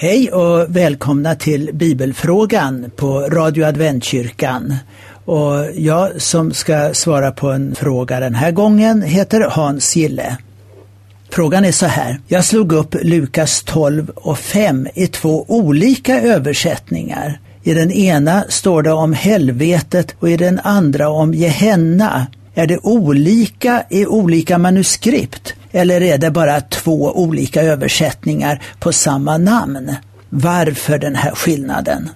Hej och välkomna till Bibelfrågan på Radio Adventkyrkan. Och jag som ska svara på en fråga den här gången heter Hans Gille. Frågan är så här. Jag slog upp Lukas 12 och 5 i två olika översättningar. I den ena står det om helvetet och i den andra om Gehenna. Är det olika i olika manuskript eller är det bara två olika översättningar på samma namn? Varför den här skillnaden?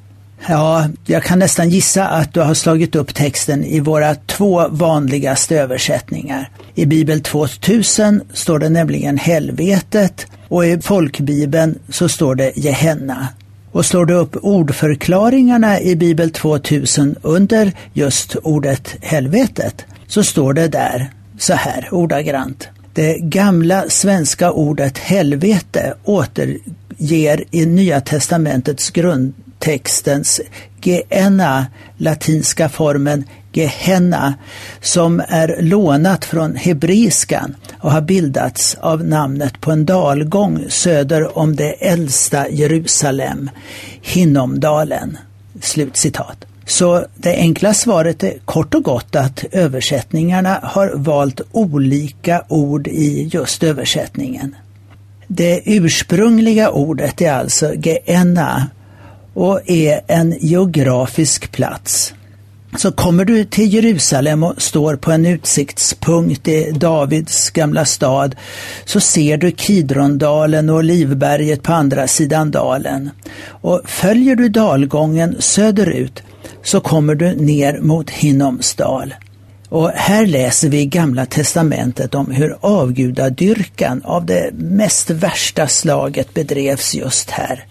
Ja, jag kan nästan gissa att du har slagit upp texten i våra två vanligaste översättningar. I Bibel 2000 står det nämligen helvetet och i folkbibeln så står det Gehenna. Och slår du upp ordförklaringarna i Bibel 2000 under just ordet helvetet så står det där så här ordagrant. Det gamla svenska ordet helvete återger i Nya testamentets grundtextens geena, latinska formen Gehenna, som är lånat från hebreiskan och har bildats av namnet på en dalgång söder om det äldsta Jerusalem, Hinnomdalen. Slutcitat. Så det enkla svaret är kort och gott att översättningarna har valt olika ord i just översättningen. Det ursprungliga ordet är alltså Geena och är en geografisk plats. Så kommer du till Jerusalem och står på en utsiktspunkt i Davids gamla stad så ser du Kidrondalen och Olivberget på andra sidan dalen. Och följer du dalgången söderut så kommer du ner mot Hinnomsdal. Och här läser vi i Gamla testamentet om hur avgudadyrkan av det mest värsta slaget bedrevs just här.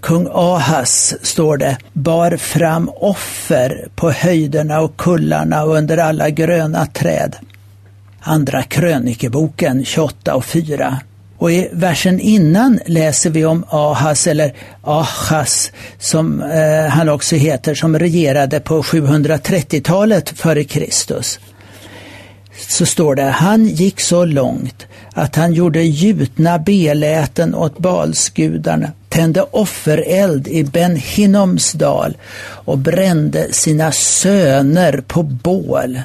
Kung Ahas, står det, bar fram offer på höjderna och kullarna och under alla gröna träd. Andra krönikeboken 28 och 4. Och i versen innan läser vi om Ahas, eller Ahas som eh, han också heter, som regerade på 730-talet före Kristus. Så står det, han gick så långt att han gjorde gjutna beläten åt balsgudarna, tände offereld i Ben Hinnoms dal och brände sina söner på bål.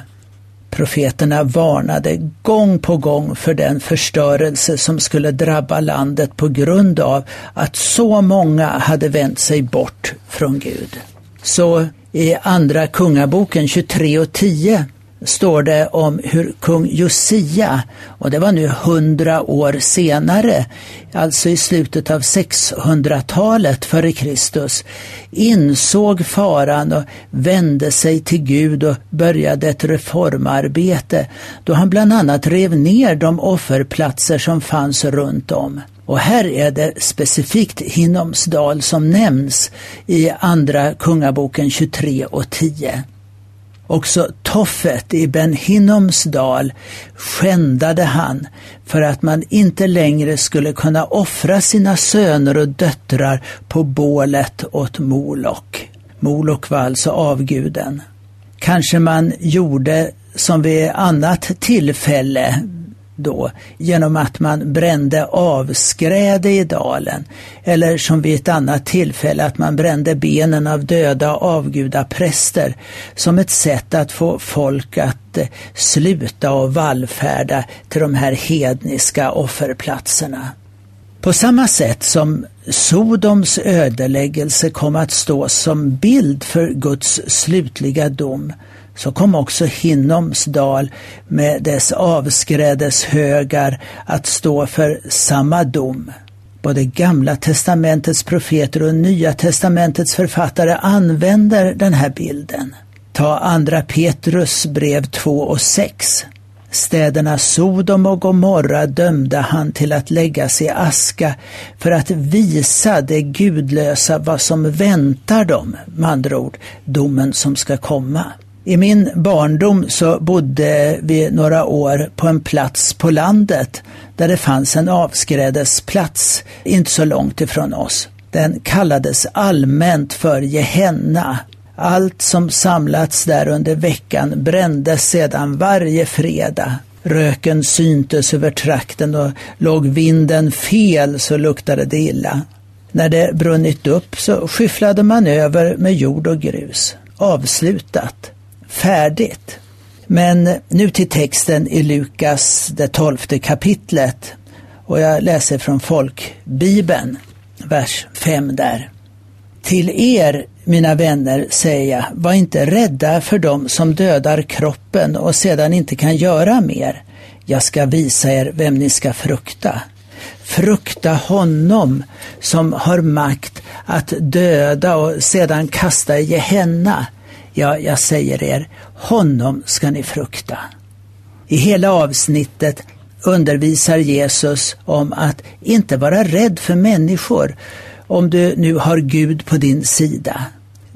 Profeterna varnade gång på gång för den förstörelse som skulle drabba landet på grund av att så många hade vänt sig bort från Gud. Så i Andra Kungaboken 23 och 10 står det om hur kung Josia, och det var nu hundra år senare, alltså i slutet av 600-talet före Kristus, insåg faran och vände sig till Gud och började ett reformarbete då han bland annat rev ner de offerplatser som fanns runt om. Och här är det specifikt Hinnomsdal som nämns i Andra Kungaboken 23 och 10. Också Toffet i Ben Hinnoms dal skändade han för att man inte längre skulle kunna offra sina söner och döttrar på bålet åt Molok. Molok var alltså avguden. Kanske man gjorde som vid annat tillfälle då genom att man brände avskräde i dalen eller som vid ett annat tillfälle att man brände benen av döda avgudapräster som ett sätt att få folk att eh, sluta och vallfärda till de här hedniska offerplatserna. På samma sätt som Sodoms ödeläggelse kom att stå som bild för Guds slutliga dom så kom också Hinnoms dal med dess avskrädeshögar att stå för samma dom. Både Gamla testamentets profeter och Nya testamentets författare använder den här bilden. Ta andra Petrus brev 2 och 6. Städerna Sodom och Gomorra dömde han till att läggas i aska för att visa det gudlösa vad som väntar dem, med andra ord domen som ska komma. I min barndom så bodde vi några år på en plats på landet där det fanns en avskrädesplats inte så långt ifrån oss. Den kallades allmänt för Gehenna. Allt som samlats där under veckan brändes sedan varje fredag. Röken syntes över trakten och låg vinden fel så luktade det illa. När det brunnit upp så skyfflade man över med jord och grus. Avslutat. Färdigt. Men nu till texten i Lukas, det tolfte kapitlet. Och jag läser från folkbibeln, vers 5 där. Till er, mina vänner, säger jag, var inte rädda för dem som dödar kroppen och sedan inte kan göra mer. Jag ska visa er vem ni ska frukta. Frukta honom som har makt att döda och sedan kasta i Gehenna. Ja, jag säger er, honom ska ni frukta. I hela avsnittet undervisar Jesus om att inte vara rädd för människor om du nu har Gud på din sida.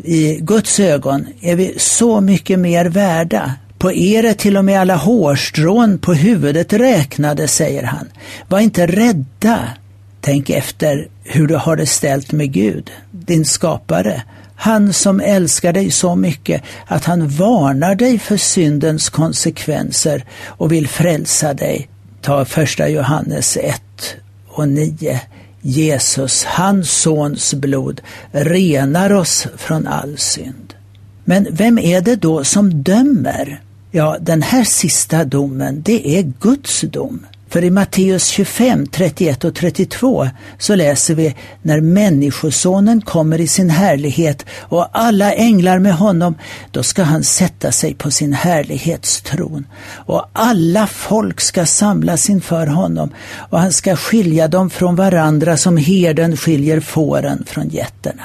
I Guds ögon är vi så mycket mer värda. På er är till och med alla hårstrån på huvudet räknade, säger han. Var inte rädda. Tänk efter hur du har det ställt med Gud, din skapare. Han som älskar dig så mycket att han varnar dig för syndens konsekvenser och vill frälsa dig. Ta första Johannes 1 och 9. Jesus, hans sons blod, renar oss från all synd. Men vem är det då som dömer? Ja, den här sista domen, det är Guds dom. För i Matteus 25, 31 och 32 så läser vi när Människosonen kommer i sin härlighet och alla änglar med honom, då ska han sätta sig på sin härlighetstron. Och alla folk ska samlas inför honom och han ska skilja dem från varandra som herden skiljer fåren från getterna.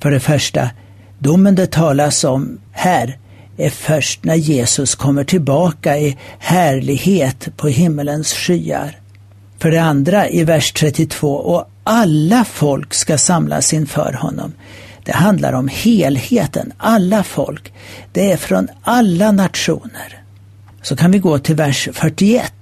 För det första, domen det talas om här är först när Jesus kommer tillbaka i härlighet på himmelens skyar. För det andra i vers 32, och alla folk ska samlas inför honom. Det handlar om helheten, alla folk. Det är från alla nationer. Så kan vi gå till vers 41.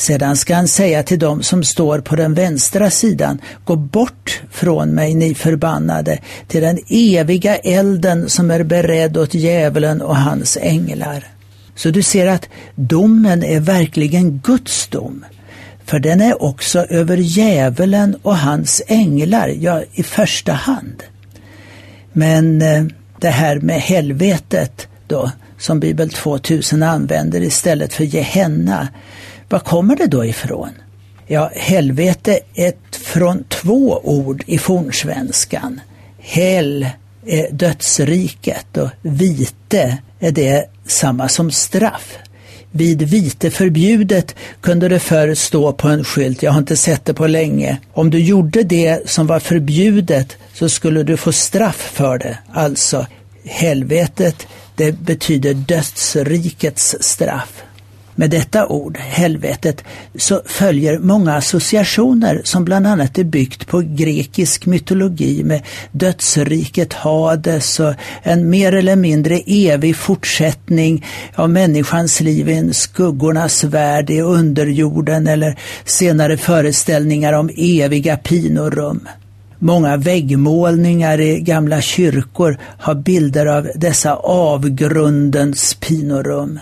Sedan ska han säga till dem som står på den vänstra sidan, gå bort från mig ni förbannade, till den eviga elden som är beredd åt djävulen och hans änglar. Så du ser att domen är verkligen Guds dom. För den är också över djävulen och hans änglar, ja i första hand. Men eh, det här med helvetet då, som Bibel 2000 använder istället för Gehenna, var kommer det då ifrån? Ja, helvete är från två ord i fornsvenskan. Hell är dödsriket och vite är det samma som straff. Vid vite förbjudet kunde det förr stå på en skylt, jag har inte sett det på länge. Om du gjorde det som var förbjudet så skulle du få straff för det. Alltså, helvetet, det betyder dödsrikets straff. Med detta ord, helvetet, så följer många associationer som bland annat är byggt på grekisk mytologi med dödsriket Hades och en mer eller mindre evig fortsättning av människans liv i en skuggornas värld i underjorden eller senare föreställningar om eviga pinorum. Många väggmålningar i gamla kyrkor har bilder av dessa avgrundens pinorum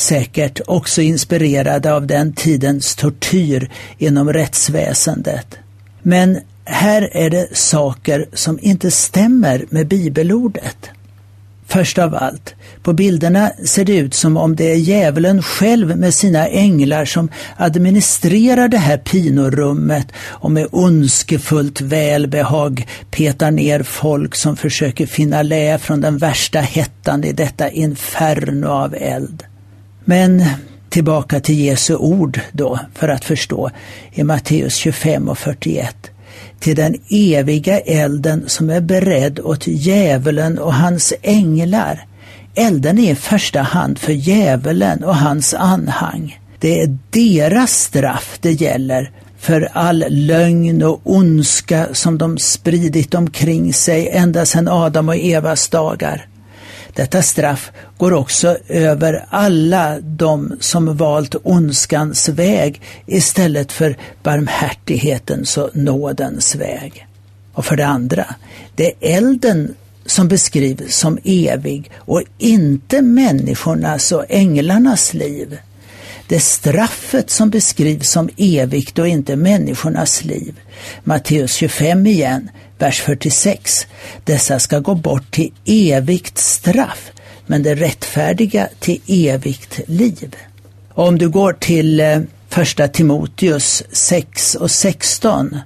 säkert också inspirerade av den tidens tortyr inom rättsväsendet. Men här är det saker som inte stämmer med bibelordet. Först av allt, på bilderna ser det ut som om det är djävulen själv med sina änglar som administrerar det här pinorummet och med ondskefullt välbehag petar ner folk som försöker finna lä från den värsta hettan i detta inferno av eld. Men tillbaka till Jesu ord då för att förstå i Matteus 25 och 41. Till den eviga elden som är beredd åt djävulen och hans änglar. Elden är i första hand för djävulen och hans anhang. Det är deras straff det gäller för all lögn och ondska som de spridit omkring sig ända sedan Adam och Evas dagar. Detta straff går också över alla de som valt ondskans väg istället för barmhärtighetens och nådens väg. Och för det andra, det är elden som beskrivs som evig och inte människornas och änglarnas liv. Det är straffet som beskrivs som evigt och inte människornas liv. Matteus 25 igen, vers 46. Dessa ska gå bort till evigt straff, men det rättfärdiga till evigt liv. Och om du går till eh, första Timoteus 6 och 16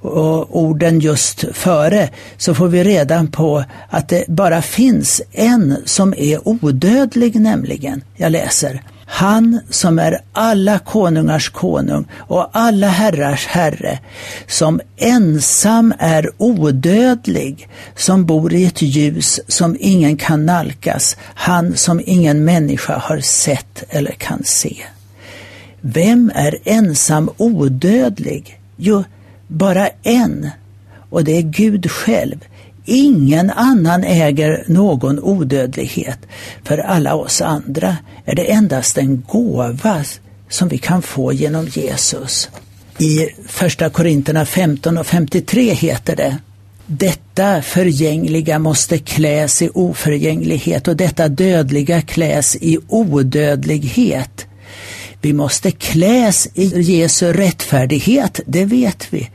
och orden just före så får vi redan på att det bara finns en som är odödlig nämligen. Jag läser. Han som är alla konungars konung och alla herrars herre, som ensam är odödlig, som bor i ett ljus som ingen kan nalkas, han som ingen människa har sett eller kan se. Vem är ensam odödlig? Jo, bara en, och det är Gud själv. Ingen annan äger någon odödlighet. För alla oss andra är det endast en gåva som vi kan få genom Jesus. I Första Korinterna 15 och 53 heter det detta förgängliga måste kläs i oförgänglighet och detta dödliga kläs i odödlighet. Vi måste kläs i Jesu rättfärdighet, det vet vi.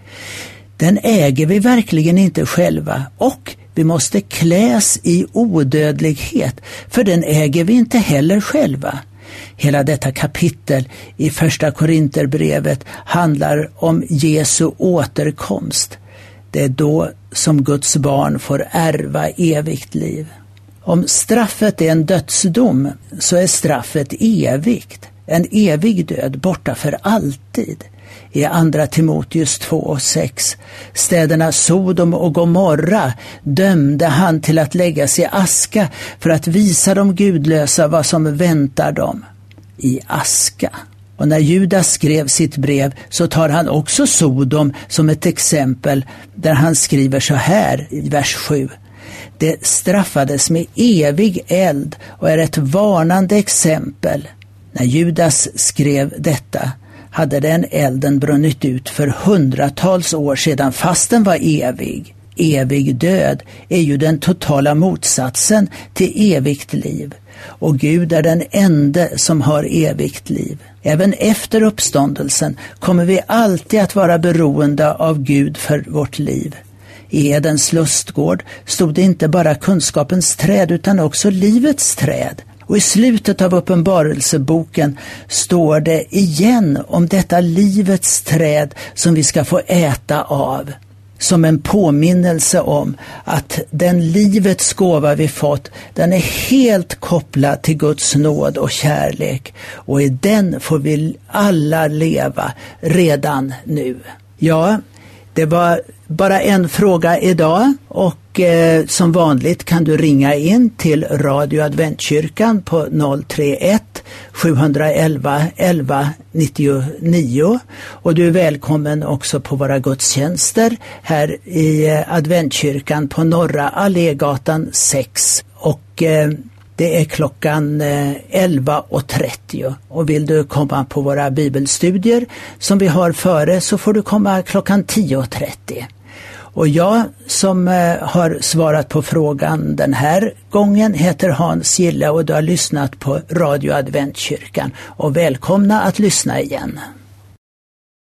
Den äger vi verkligen inte själva och vi måste kläs i odödlighet, för den äger vi inte heller själva. Hela detta kapitel i Första Korinterbrevet handlar om Jesu återkomst. Det är då som Guds barn får ärva evigt liv. Om straffet är en dödsdom så är straffet evigt, en evig död borta för alltid i Andra Timoteus 2 och 6. Städerna Sodom och Gomorra dömde han till att läggas i aska för att visa de gudlösa vad som väntar dem i aska. Och när Judas skrev sitt brev så tar han också Sodom som ett exempel där han skriver så här i vers 7. Det straffades med evig eld och är ett varnande exempel. När Judas skrev detta hade den elden brunnit ut för hundratals år sedan fast den var evig. Evig död är ju den totala motsatsen till evigt liv. Och Gud är den ende som har evigt liv. Även efter uppståndelsen kommer vi alltid att vara beroende av Gud för vårt liv. I Edens lustgård stod det inte bara kunskapens träd utan också livets träd. Och i slutet av Uppenbarelseboken står det igen om detta livets träd som vi ska få äta av. Som en påminnelse om att den livets gåva vi fått, den är helt kopplad till Guds nåd och kärlek. Och i den får vi alla leva redan nu. Ja, det var bara en fråga idag och eh, som vanligt kan du ringa in till Radio Adventkyrkan på 031 711 11 99 och du är välkommen också på våra gudstjänster här i eh, Adventkyrkan på Norra Allégatan 6 och eh, det är klockan eh, 11.30 och vill du komma på våra bibelstudier som vi har före så får du komma klockan 10.30. Och jag som eh, har svarat på frågan den här gången heter Hans Gille och du har lyssnat på Radio Adventkyrkan. Och välkomna att lyssna igen.